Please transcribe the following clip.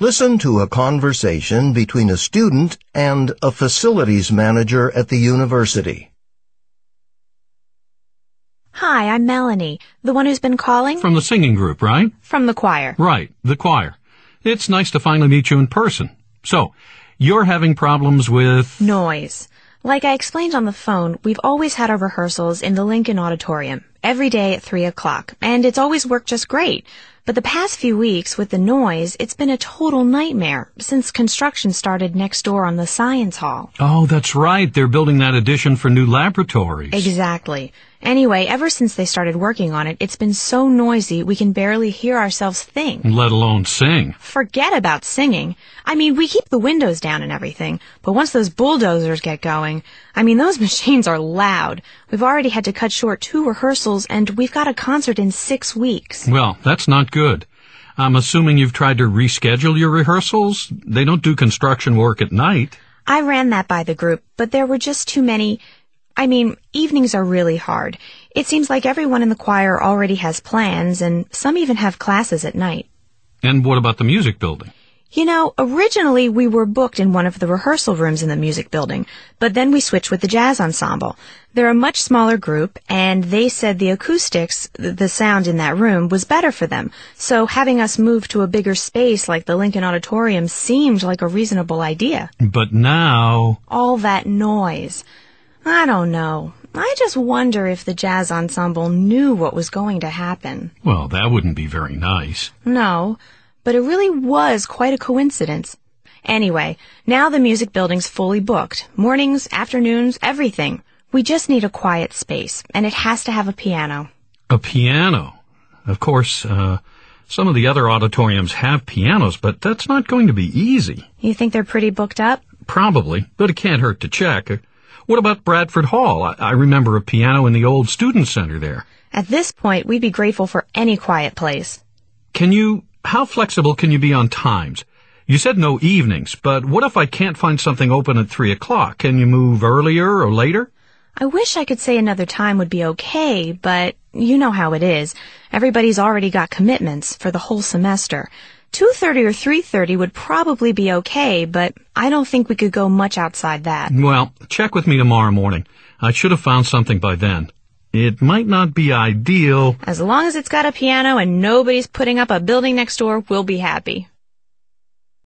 Listen to a conversation between a student and a facilities manager at the university. Hi, I'm Melanie, the one who's been calling From the singing group, right? from the choir. Right, the choir. It's nice to finally meet you in person. So, you're having problems with... Noise. Like I explained on the phone, we've always had our rehearsals in the Lincoln Auditorium, every day at 3 o'clock, and it's always worked just great. But the past few weeks, with the noise, it's been a total nightmare since construction started next door on the Science Hall. Oh, that's right. They're building that addition for new laboratories. Exactly. Anyway, ever since they started working on it, it's been so noisy we can barely hear ourselves think. Let alone sing. Forget about singing. I mean, we keep the windows down and everything, but once those bulldozers get going, I mean, those machines are loud. We've already had to cut short two rehearsals and we've got a concert in six weeks. Well, that's not good. I'm assuming you've tried to reschedule your rehearsals? They don't do construction work at night. I ran that by the group, but there were just too many. I mean, evenings are really hard. It seems like everyone in the choir already has plans, and some even have classes at night. And what about the music building? You know, originally we were booked in one of the rehearsal rooms in the music building, but then we switched with the jazz ensemble. They're a much smaller group, and they said the acoustics, the sound in that room, was better for them. So having us move to a bigger space like the Lincoln Auditorium seemed like a reasonable idea. But now... All that noise. I don't know. I just wonder if the jazz ensemble knew what was going to happen. Well, that wouldn't be very nice. No, but it really was quite a coincidence. Anyway, now the music building's fully booked. Mornings, afternoons, everything. We just need a quiet space, and it has to have a piano. A piano. Of course, uh, some of the other auditoriums have pianos, but that's not going to be easy. You think they're pretty booked up? Probably, but it can't hurt to check. Uh, What about Bradford Hall? I, I remember a piano in the old student center there. At this point, we'd be grateful for any quiet place. Can you, how flexible can you be on times? You said no evenings, but what if I can't find something open at three o'clock? Can you move earlier or later? I wish I could say another time would be okay, but you know how it is. Everybody's already got commitments for the whole semester. 2.30 or 3.30 would probably be okay, but I don't think we could go much outside that. Well, check with me tomorrow morning. I should have found something by then. It might not be ideal. As long as it's got a piano and nobody's putting up a building next door, we'll be happy.